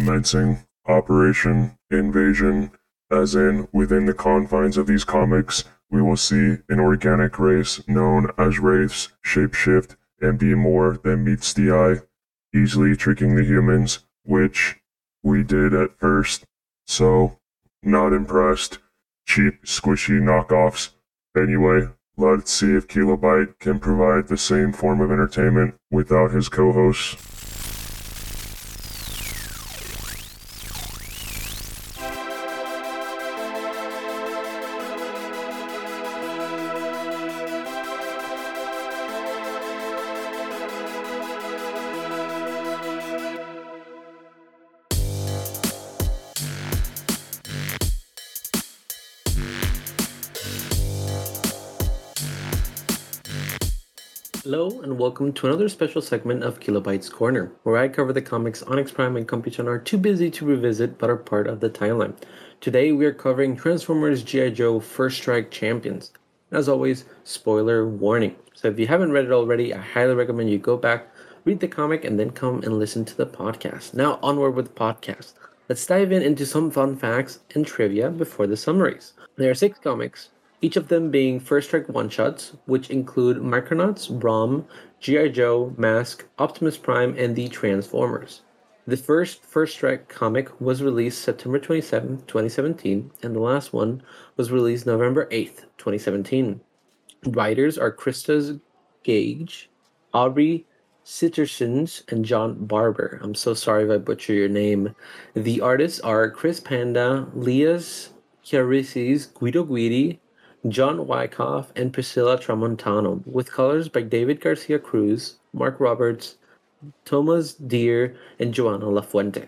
commencing Operation Invasion, as in within the confines of these comics, we will see an organic race known as Wraiths shapeshift and be more than meets the eye, easily tricking the humans, which we did at first. So, not impressed. Cheap, squishy knockoffs. Anyway, let's see if Kilobyte can provide the same form of entertainment without his co hosts. Hello, and welcome to another special segment of Kilobyte's Corner, where I cover the comics Onyx Prime and Computron are too busy to revisit but are part of the timeline. Today we are covering Transformers G.I. Joe First Strike Champions. As always, spoiler warning. So if you haven't read it already, I highly recommend you go back, read the comic, and then come and listen to the podcast. Now, onward with the podcast. Let's dive in into some fun facts and trivia before the summaries. There are six comics, each of them being First Strike one shots, which include Micronauts, Rom, G.I. Joe, Mask, Optimus Prime, and the Transformers. The first First Strike comic was released September 27, 2017, and the last one was released November 8, 2017. Writers are Christos Gage, Aubrey Sittersons, and John Barber. I'm so sorry if I butcher your name. The artists are Chris Panda, Lias Chiarisis, Guido Guidi, John Wyckoff, and Priscilla Tramontano, with colors by David Garcia Cruz, Mark Roberts, Thomas Deer, and Joanna Lafuente.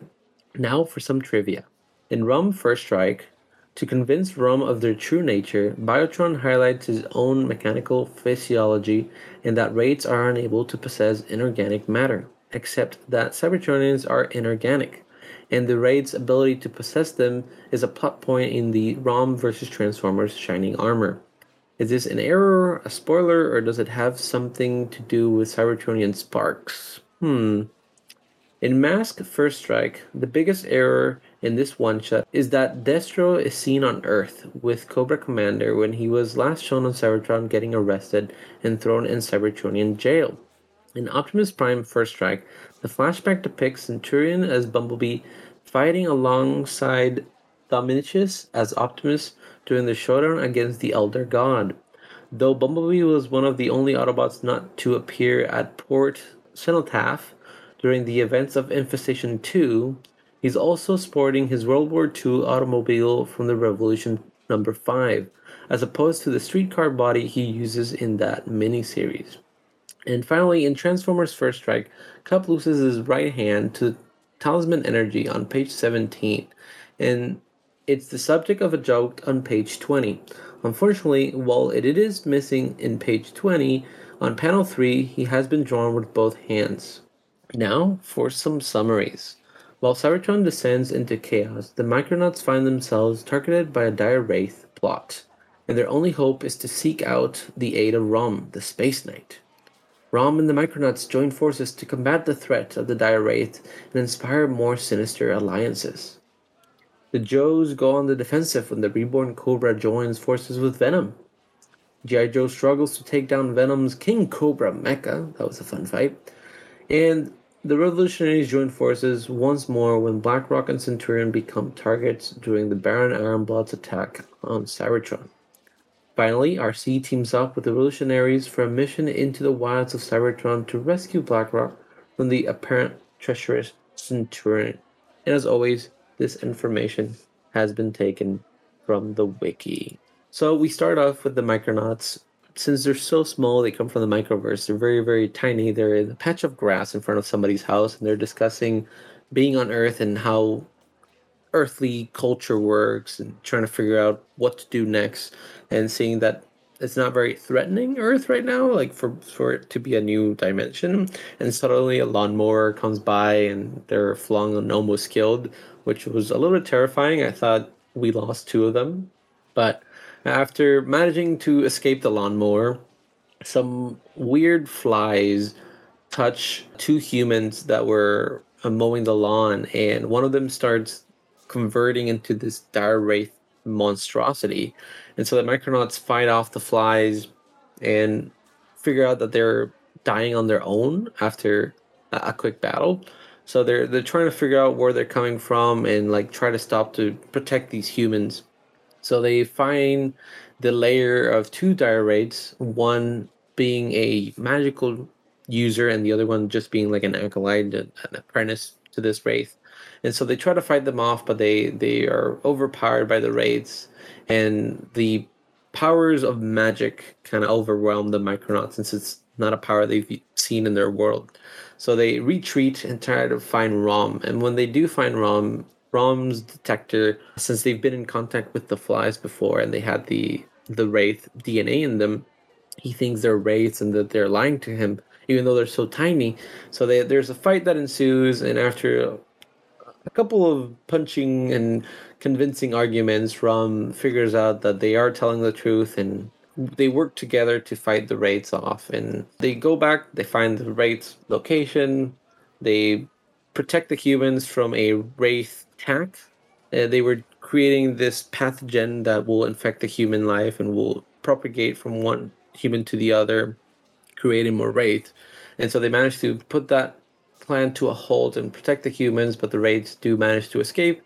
Now for some trivia. In Rom First Strike, to convince Rom of their true nature, Biotron highlights his own mechanical physiology and that Wraiths are unable to possess inorganic matter, except that Cybertronians are inorganic and the wraith's ability to possess them is a plot point in the ROM vs. Transformers Shining Armor. Is this an error, a spoiler, or does it have something to do with Cybertronian sparks? Hmm. In Mask First Strike, the biggest error in this one shot is that Destro is seen on Earth with Cobra Commander when he was last shown on Cybertron getting arrested and thrown in Cybertronian jail. In Optimus Prime First Strike, the flashback depicts Centurion as Bumblebee fighting alongside Dominicius as Optimus during the showdown against the Elder God. Though Bumblebee was one of the only Autobots not to appear at Port Cenotaph during the events of Infestation 2, he's also sporting his World War II automobile from the Revolution number 5, as opposed to the streetcar body he uses in that miniseries. And finally, in Transformers First Strike, Kup loses his right hand to Talisman Energy on page 17, and it's the subject of a joke on page 20. Unfortunately, while it is missing in page 20, on panel 3 he has been drawn with both hands. Now for some summaries. While Cybertron descends into chaos, the Micronauts find themselves targeted by a dire wraith plot, and their only hope is to seek out the aid of Rom, the Space Knight. Rom and the Micronauts join forces to combat the threat of the Dire Wraith and inspire more sinister alliances. The Joes go on the defensive when the reborn Cobra joins forces with Venom. G.I. Joe struggles to take down Venom's King Cobra Mecha. That was a fun fight. And the Revolutionaries join forces once more when Blackrock and Centurion become targets during the Baron Ironblood's attack on Cybertron. Finally, Arcee teams up with the Revolutionaries for a mission into the wilds of Cybertron to rescue Blackrock from the apparent treacherous Centurion. And as always, this information has been taken from the wiki. So we start off with the Micronauts. Since they're so small, they come from the microverse. They're very, very tiny. They're in a patch of grass in front of somebody's house, and they're discussing being on Earth and how earthly culture works and trying to figure out what to do next and seeing that it's not very threatening Earth right now, like for for it to be a new dimension. And suddenly a lawnmower comes by and they're flung and almost killed, which was a little bit terrifying. I thought we lost two of them, but after managing to escape the lawnmower, some weird flies touch two humans that were uh, mowing the lawn, and one of them starts converting into this dire wraith monstrosity. And so the Micronauts fight off the flies and figure out that they're dying on their own after a, quick battle. So they're they're trying to figure out where they're coming from and like try to stop to protect these humans. So they find the layer of two dire wraiths, one being a magical user and the other one just being like an acolyte, an apprentice to this wraith. And so they try to fight them off, but they they are overpowered by the wraiths, and the powers of magic kind of overwhelm the Micronauts since it's not a power they've seen in their world. So they retreat and try to find Rom. And when they do find Rom, Rom's detector, since they've been in contact with the flies before and they had the the wraith DNA in them, he thinks they're wraiths and that they're lying to him, even though they're so tiny. So they, there's a fight that ensues, and after a couple of punching and convincing arguments, Rom figures out that they are telling the truth and they work together to fight the wraiths off. And they go back, they find the wraith's location, they protect the humans from a wraith attack. Uh, they were creating this pathogen that will infect the human life and will propagate from one human to the other, creating more wraith. And so they managed to put that plan to a halt and protect the humans, but the wraiths do manage to escape.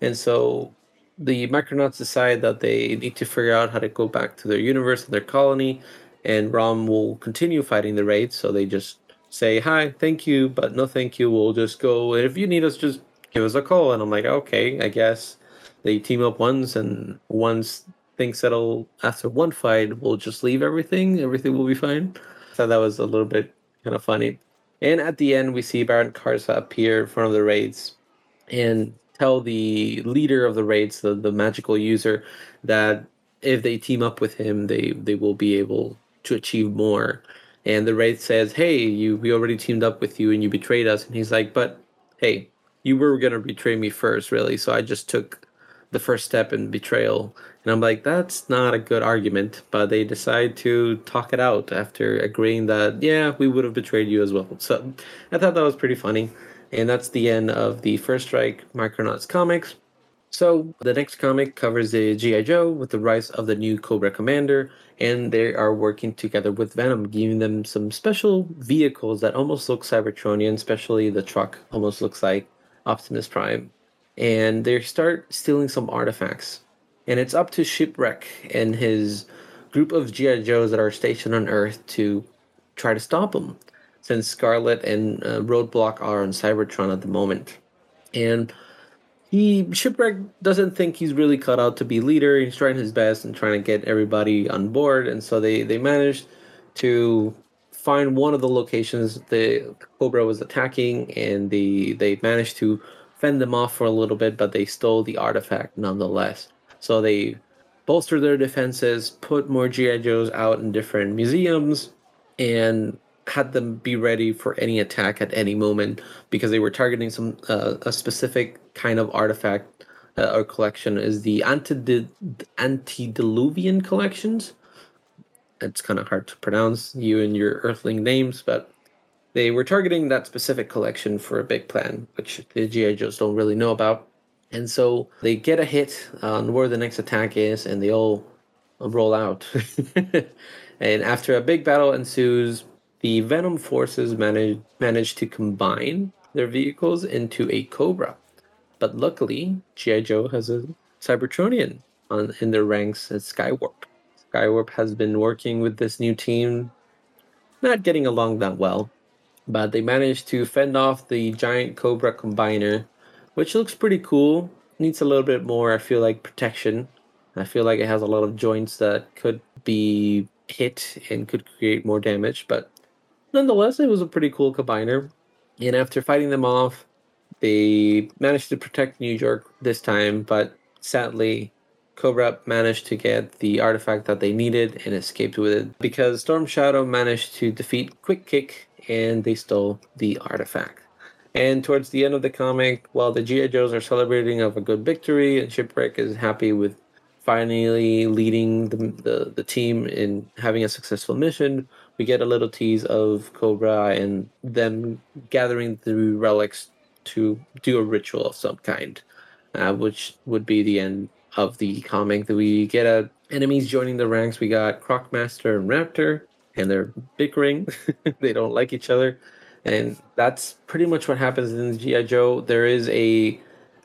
And so the Micronauts decide that they need to figure out how to go back to their universe and their colony, and Rom will continue fighting the wraiths. So they just say, Hi, thank you, but no thank you. We'll just go. If you need us, just give us a call. And I'm like, Okay, I guess. They team up once, and once things settle after one fight, we'll just leave everything. Everything will be fine. So that was a little bit kind of funny. And at the end, we see Baron Karza appear in front of the wraiths and tell the leader of the wraiths, the, the magical user, that if they team up with him, they, they will be able to achieve more. And the wraith says, "Hey, you we already teamed up with you and you betrayed us." And he's like, "But hey, you were gonna betray me first, really. So I just took the first step in betrayal." And I'm like, "That's not a good argument." But they decide to talk it out after agreeing that, yeah, we would have betrayed you as well. So I thought that was pretty funny. And that's the end of the First Strike Micronauts comics. So the next comic covers the G.I. Joe with the rise of the new Cobra Commander, and they are working together with Venom, giving them some special vehicles that almost look Cybertronian, especially the truck almost looks like Optimus Prime. And they start stealing some artifacts. And it's up to Shipwreck and his group of G.I. Joes that are stationed on Earth to try to stop them since Scarlett and uh, Roadblock are on Cybertron at the moment. And he Shipwreck doesn't think he's really cut out to be leader. He's trying his best and trying to get everybody on board. And so they they managed to find one of the locations the Cobra was attacking, and they they managed to fend them off for a little bit, but they stole the artifact nonetheless. So they bolstered their defenses, put more GI Joes out in different museums, and had them be ready for any attack at any moment because they were targeting some uh, a specific kind of artifact uh, or collection is the antede- antediluvian collections it's kind of hard to pronounce you and your earthling names but they were targeting that specific collection for a big plan which the gi joes don't really know about and so they get a hit on where the next attack is and they all roll out and after a big battle ensues the Venom forces manage, manage to combine their vehicles into a Cobra. But luckily, G.I. Joe has a Cybertronian on, in their ranks at Skywarp. Skywarp has been working with this new team, not getting along that well, but they managed to fend off the giant Cobra combiner, which looks pretty cool. Needs a little bit more, I feel like, protection. I feel like it has a lot of joints that could be hit and could create more damage, but nonetheless, it was a pretty cool combiner. And after fighting them off, they managed to protect New York this time, but sadly, Cobra managed to get the artifact that they needed and escaped with it because Storm Shadow managed to defeat Quick Kick and they stole the artifact. And towards the end of the comic, while the G.I. Joes are celebrating of a good victory and Shipwreck is happy with finally leading the, the, the team in having a successful mission, we get a little tease of Cobra and them gathering the relics to do a ritual of some kind, uh, which would be the end of the comic. That we get a enemies joining the ranks. We got Crocmaster and Raptor, and they're bickering. they don't like each other, and that's pretty much what happens in GI Joe. There is a,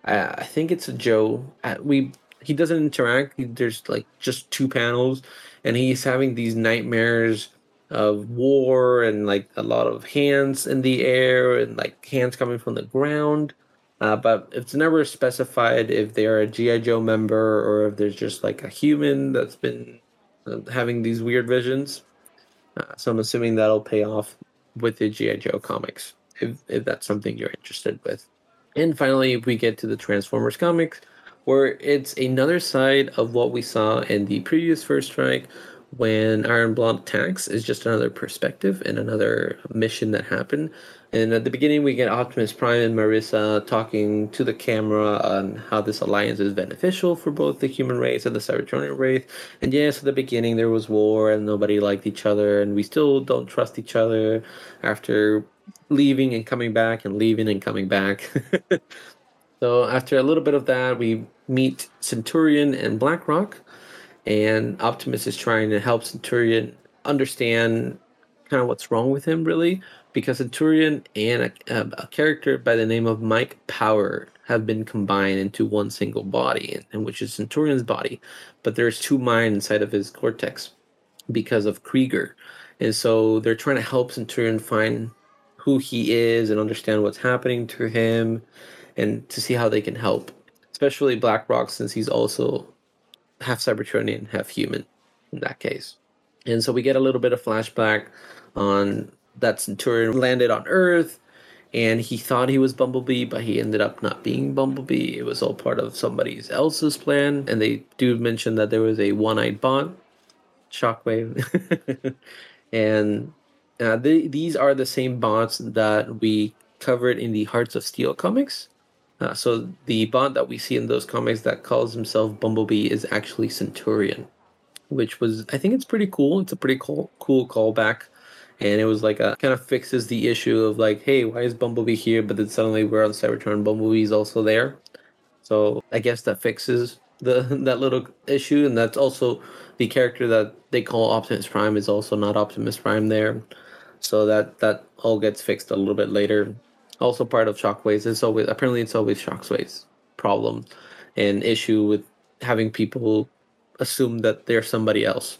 uh, I think it's a Joe. Uh, we he doesn't interact. There's like just two panels, and he's having these nightmares of war and like a lot of hands in the air and like hands coming from the ground. Uh, but it's never specified if they are a GI Joe member or if there's just like a human that's been uh, having these weird visions. Uh, so I'm assuming that'll pay off with the GI Joe comics if if that's something you're interested with. And finally, we get to the Transformers comics, where it's another side of what we saw in the previous First Strike, when Iron Blood attacks is just another perspective and another mission that happened. And at the beginning, we get Optimus Prime and Marissa talking to the camera on how this alliance is beneficial for both the human race and the Cybertronian race. And yes, at the beginning, there was war and nobody liked each other, and we still don't trust each other after leaving and coming back and leaving and coming back. so, after a little bit of that, we meet Centurion and Blackrock and Optimus is trying to help Centurion understand kind of what's wrong with him, really, because Centurion and a, a, character by the name of Mike Power have been combined into one single body, and which is Centurion's body, but there's two minds inside of his cortex because of Krieger, and so they're trying to help Centurion find who he is and understand what's happening to him, and to see how they can help, especially Blackrock since he's also half Cybertronian, half human in that case. And so we get a little bit of flashback on that Centurion landed on Earth and he thought he was Bumblebee, but he ended up not being Bumblebee. It was all part of somebody else's plan. And they do mention that there was a one eyed bot, Shockwave. and uh, they, these are the same bots that we covered in the Hearts of Steel comics. Uh, so the bot that we see in those comics that calls himself Bumblebee is actually Centurion, which was I think it's pretty cool. It's a pretty cool cool callback, and it was like a kind of fixes the issue of like, hey, why is Bumblebee here? But then suddenly we're on Cybertron, Bumblebee's also there. So I guess that fixes the that little issue, and that's also the character that they call Optimus Prime is also not Optimus Prime there. So that that all gets fixed a little bit later also part of Shockwaves. It's always apparently it's always Shockwaves' problem and issue with having people assume that they're somebody else.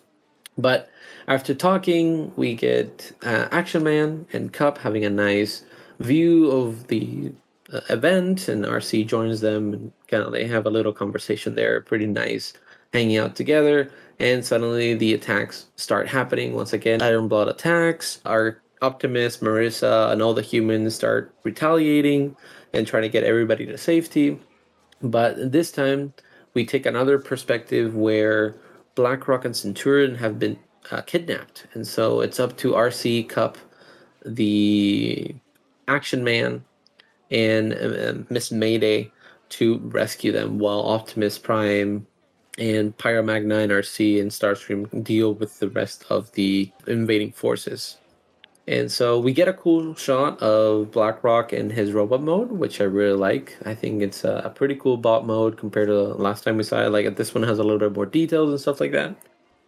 But after talking, we get uh, Action Man and Kup having a nice view of the uh, event, and Arcee joins them, and kind of they have a little conversation there. Pretty nice, hanging out together. And suddenly the attacks start happening once again. Iron Blood attacks. Our Optimus, Marissa, and all the humans start retaliating and trying to get everybody to safety. But this time, we take another perspective where Blackrock and Centurion have been uh, kidnapped. And so it's up to Arcee Kup, the Action Man, and uh, Miss Mayday to rescue them while Optimus Prime and Pyra Magna and Starscream deal with the rest of the invading forces. And so we get a cool shot of Blackrock in his robot mode, which I really like. I think it's a, pretty cool bot mode compared to the last time we saw it. Like this one has a little bit more details and stuff like that.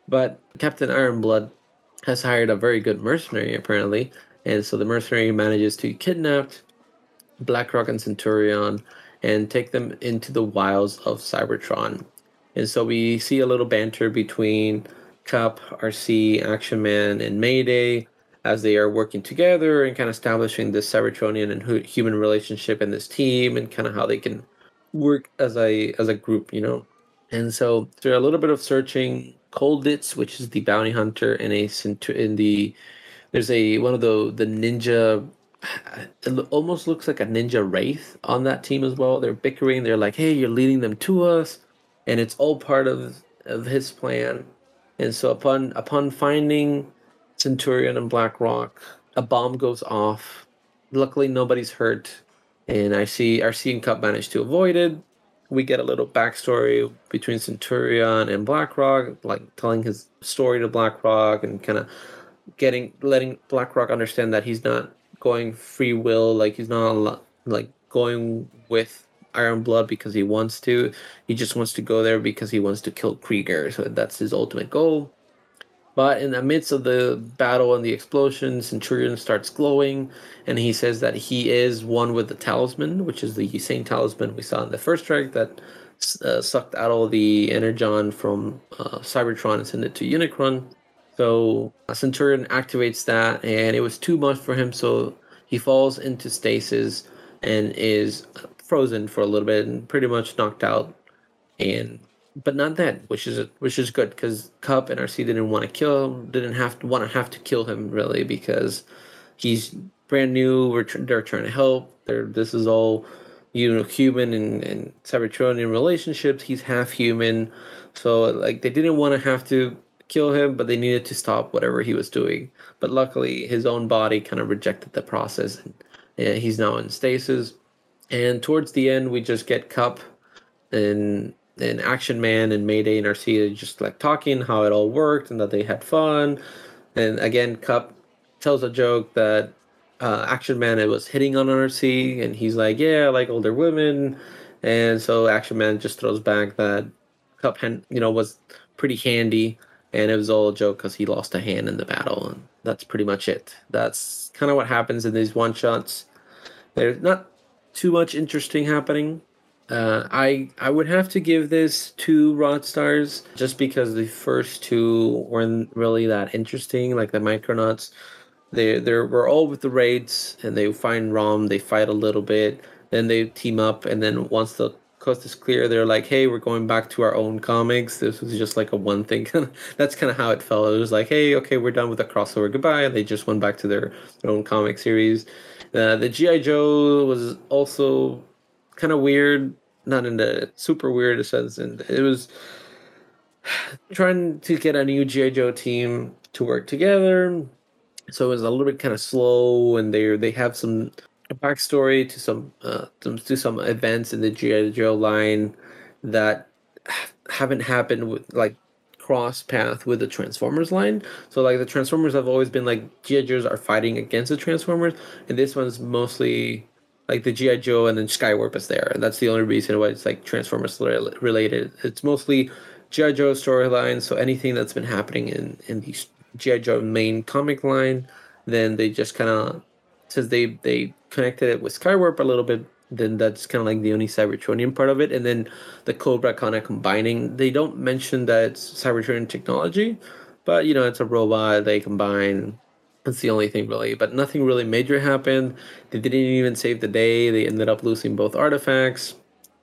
But Captain Ironblood has hired a very good mercenary apparently, and so the mercenary manages to kidnap Blackrock and Centurion and take them into the wilds of Cybertron. And so we see a little banter between Kup, Arcee, Action Man, and Mayday as they are working together and kind of establishing this Cybertronian and human relationship in this team and kind of how they can work as a as a group, you know. And so through a little bit of searching, Colditz, which is the bounty hunter, in a in the there's a one of the the ninja. It almost looks like a ninja wraith on that team as well. They're bickering. They're like, "Hey, you're leading them to us," and it's all part of of his plan. And so upon upon finding Centurion and Blackrock. A bomb goes off. Luckily, nobody's hurt, and I see Arcee and Kup manage to avoid it. We get a little backstory between Centurion and Blackrock, like telling his story to Blackrock and kind of getting letting Blackrock understand that he's not going free will, like he's not like going with Iron Blood because he wants to. He just wants to go there because he wants to kill Krieger. So that's his ultimate goal. But in the midst of the battle and the explosion, Centurion starts glowing, and he says that he is one with the talisman, which is the same talisman we saw in the first track that uh, sucked out all the energon from uh, Cybertron and sent it to Unicron. So uh, Centurion activates that, and it was too much for him, so he falls into stasis and is frozen for a little bit and pretty much knocked out. And but not then, which is which is good because Kup and Arcee didn't want to kill him, didn't have to want to have to kill him really because he's brand new. We're tr- they're trying to help. They're this is all you know human and, and Cybertronian relationships. He's half human, so like they didn't want to have to kill him, but they needed to stop whatever he was doing. But luckily, his own body kind of rejected the process, and, and he's now in stasis. And towards the end, we just get Kup and and Action Man and Mayday and Arcee just like talking how it all worked and that they had fun. And again, Kup tells a joke that uh, Action Man it was hitting on Arcee, and he's like, "Yeah, I like older women." And so Action Man just throws back that Kup, hand, you know, was pretty handy, and it was all a joke because he lost a hand in the battle, and that's pretty much it. That's kind of what happens in these one shots. There's not too much interesting happening. Uh, I I would have to give this two rod stars just because the first two weren't really that interesting. Like the Micronauts, they they were all with the wraiths and they find Rom, they fight a little bit, then they team up, and then once the coast is clear, they're like, hey, we're going back to our own comics. This was just like a one thing. That's kind of how it felt. It was like, hey, okay, we're done with the crossover. Goodbye. And they just went back to their, their own comic series. Uh, the GI Joe was also kind of weird, not in the super weird sense, and it was trying to get a new GI Joe team to work together. So it was a little bit kind of slow, and they they have some backstory to some uh, to some events in the GI Joe line that haven't happened with like cross path with the Transformers line. So like the Transformers have always been like GI Joes are fighting against the Transformers, and this one's mostly like the GI Joe and then Skywarp is there, and that's the only reason why it's like Transformers related. It's mostly GI Joe storyline. So anything that's been happening in in the GI Joe main comic line, then they just kind of since they they connected it with Skywarp a little bit, then that's kind of like the only Cybertronian part of it. And then the Cobra kind of combining. They don't mention that it's Cybertronian technology, but you know it's a robot. They combine. That's the only thing really. But nothing really major happened. They didn't even save the day. They ended up losing both artifacts.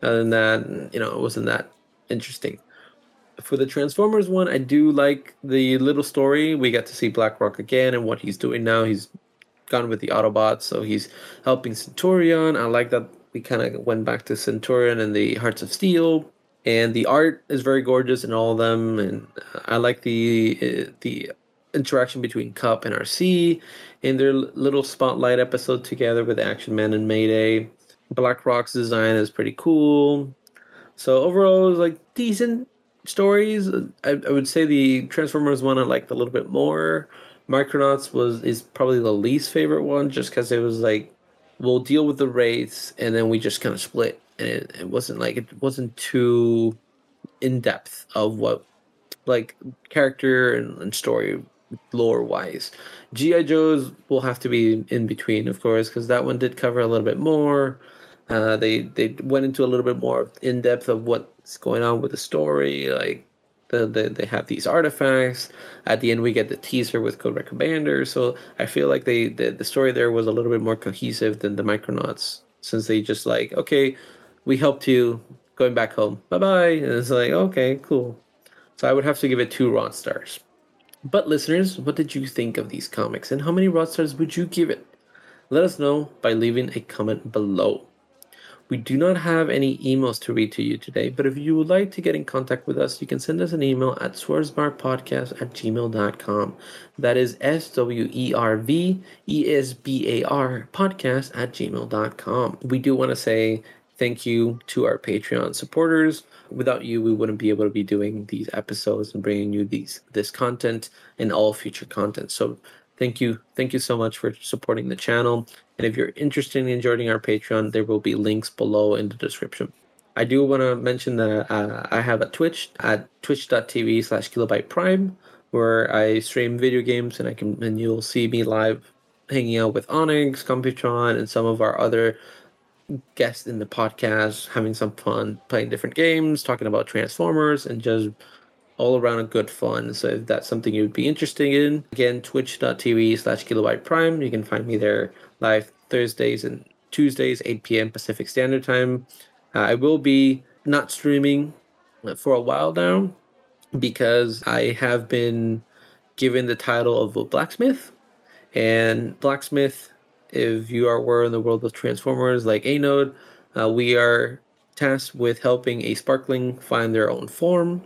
Other than that, you know, it wasn't that interesting. For the Transformers one, I do like the little story. We got to see Blackrock again and what he's doing now. He's gone with the Autobots, so he's helping Centurion. I like that we kind of went back to Centurion and the Hearts of Steel, and the art is very gorgeous in all of them, and I like the uh, the interaction between Kup and Arcee in their little spotlight episode together with Action Man and Mayday. Blackrock's design is pretty cool. So overall, it was like decent stories. I, I would say the Transformers one I liked a little bit more. Micronauts was is probably the least favorite one, just because it was like we'll deal with the wraiths and then we just kind of split, and it, it wasn't like it wasn't too in depth of what like character and, and story lore wise. GI Joes will have to be in between, of course, because that one did cover a little bit more. Uh, they they went into a little bit more in depth of what's going on with the story, like the, the, they have these artifacts. At the end, we get the teaser with Cobra Commander. So I feel like they the, the story there was a little bit more cohesive than the Micronauts, since they just like, okay, we helped you going back home. Bye bye. And it's like, okay, cool. So I would have to give it two Rod stars. But listeners, what did you think of these comics, and how many Rod stars would you give it? Let us know by leaving a comment below. We do not have any emails to read to you today, but if you would like to get in contact with us, you can send us an email at swervesbarpodcast at gmail.com. That is S W E R V E S B A R podcast at gmail.com. We do want to say thank you to our Patreon supporters. Without you, we wouldn't be able to be doing these episodes and bringing you these this content and all future content. So thank you, thank you so much for supporting the channel. And if you're interested in joining our Patreon, there will be links below in the description. I do want to mention that uh, I have a Twitch at twitch.tv slash kilobyte prime where I stream video games and I can and you'll see me live hanging out with Onyx, Computron, and some of our other guests in the podcast, having some fun, playing different games, talking about Transformers, and just all around a good fun. So if that's something you'd be interested in, again, twitch.tv slash kilobyte prime. You can find me there live Thursdays and Tuesdays, 8 p.m. Pacific Standard Time. Uh, I will be not streaming for a while now because I have been given the title of a blacksmith. And blacksmith, if you are aware in the world of Transformers like Anode, uh, we are tasked with helping a sparkling find their own form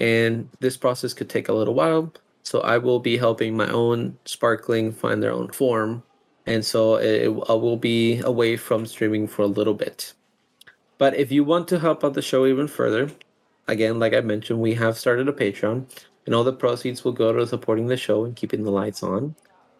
and this process could take a little while. So I will be helping my own sparkling find their own form, and so it, I will be away from streaming for a little bit. But if you want to help out the show even further, again, like I mentioned, we have started a Patreon, and all the proceeds will go to supporting the show and keeping the lights on.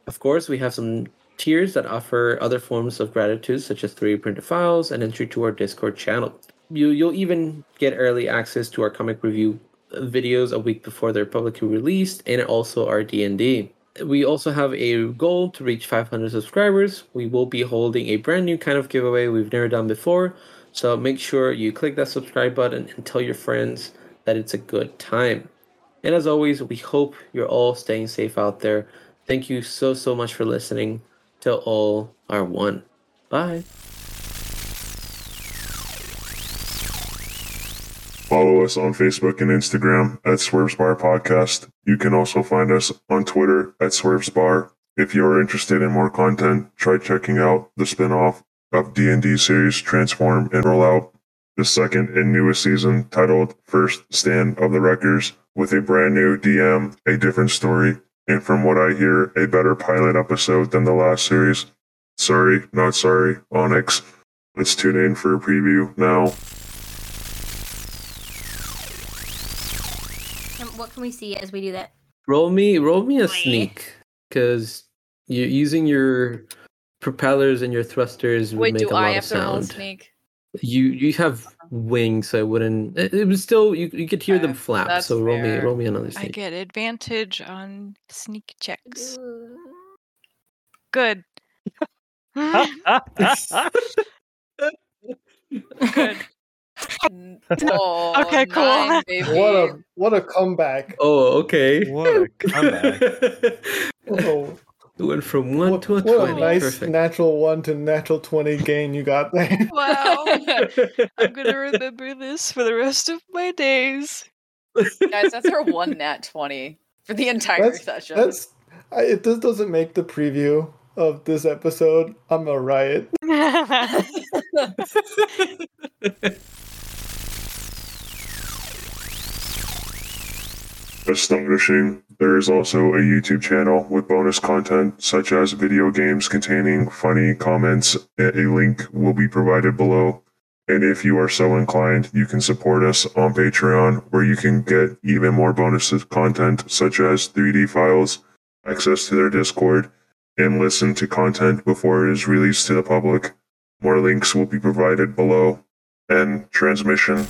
Of course, we have some tiers that offer other forms of gratitude, such as 3D printed files and entry to our Discord channel. You, you'll even get early access to our comic review videos a week before they're publicly released, and also our D&D. We also have a goal to reach 500 subscribers. We will be holding a brand new kind of giveaway we've never done before. So make sure you click that subscribe button and tell your friends that it's a good time. And as always, we hope you're all staying safe out there. Thank you so, so much for listening. Till all are one. Bye. Follow us on Facebook and Instagram at Swerves Bar Podcast. You can also find us on Twitter at Swerves Bar. If you are interested in more content, try checking out the spin-off of D&D series Transform and Rollout, the second and newest season titled First Stand of the Wreckers with a brand new DM, a different story, and from what I hear, a better pilot episode than the last series. Sorry, not sorry, Onyx. Let's tune in for a preview now. what can we see as we do that? Roll me, roll me a sneak, because you're using your propellers and your thrusters would Wait, make do a lot I of have to roll sound. sneak? You you have wings, so it wouldn't. It, it was still you. You could hear them flap. that's So roll me, roll me another I get advantage on sneak checks. Good. Good. Oh, Okay, cool. nine. What a what a comeback! Oh, okay. What a comeback. Oh, It went from one what, to a what a nice Perfect. natural one to natural twenty gain you got there. Wow. I'm gonna remember this for the rest of my days. Guys, that's our one nat 20 for the entire That's session. that's I, it. This doesn't make the preview of this episode. I'm a riot. Astonishing. There is also a YouTube channel with bonus content such as video games containing funny comments. A link will be provided below. And if you are so inclined, you can support us on Patreon where you can get even more bonus content such as 3D files, access to their Discord, and listen to content before it is released to the public. More links will be provided below. And transmission.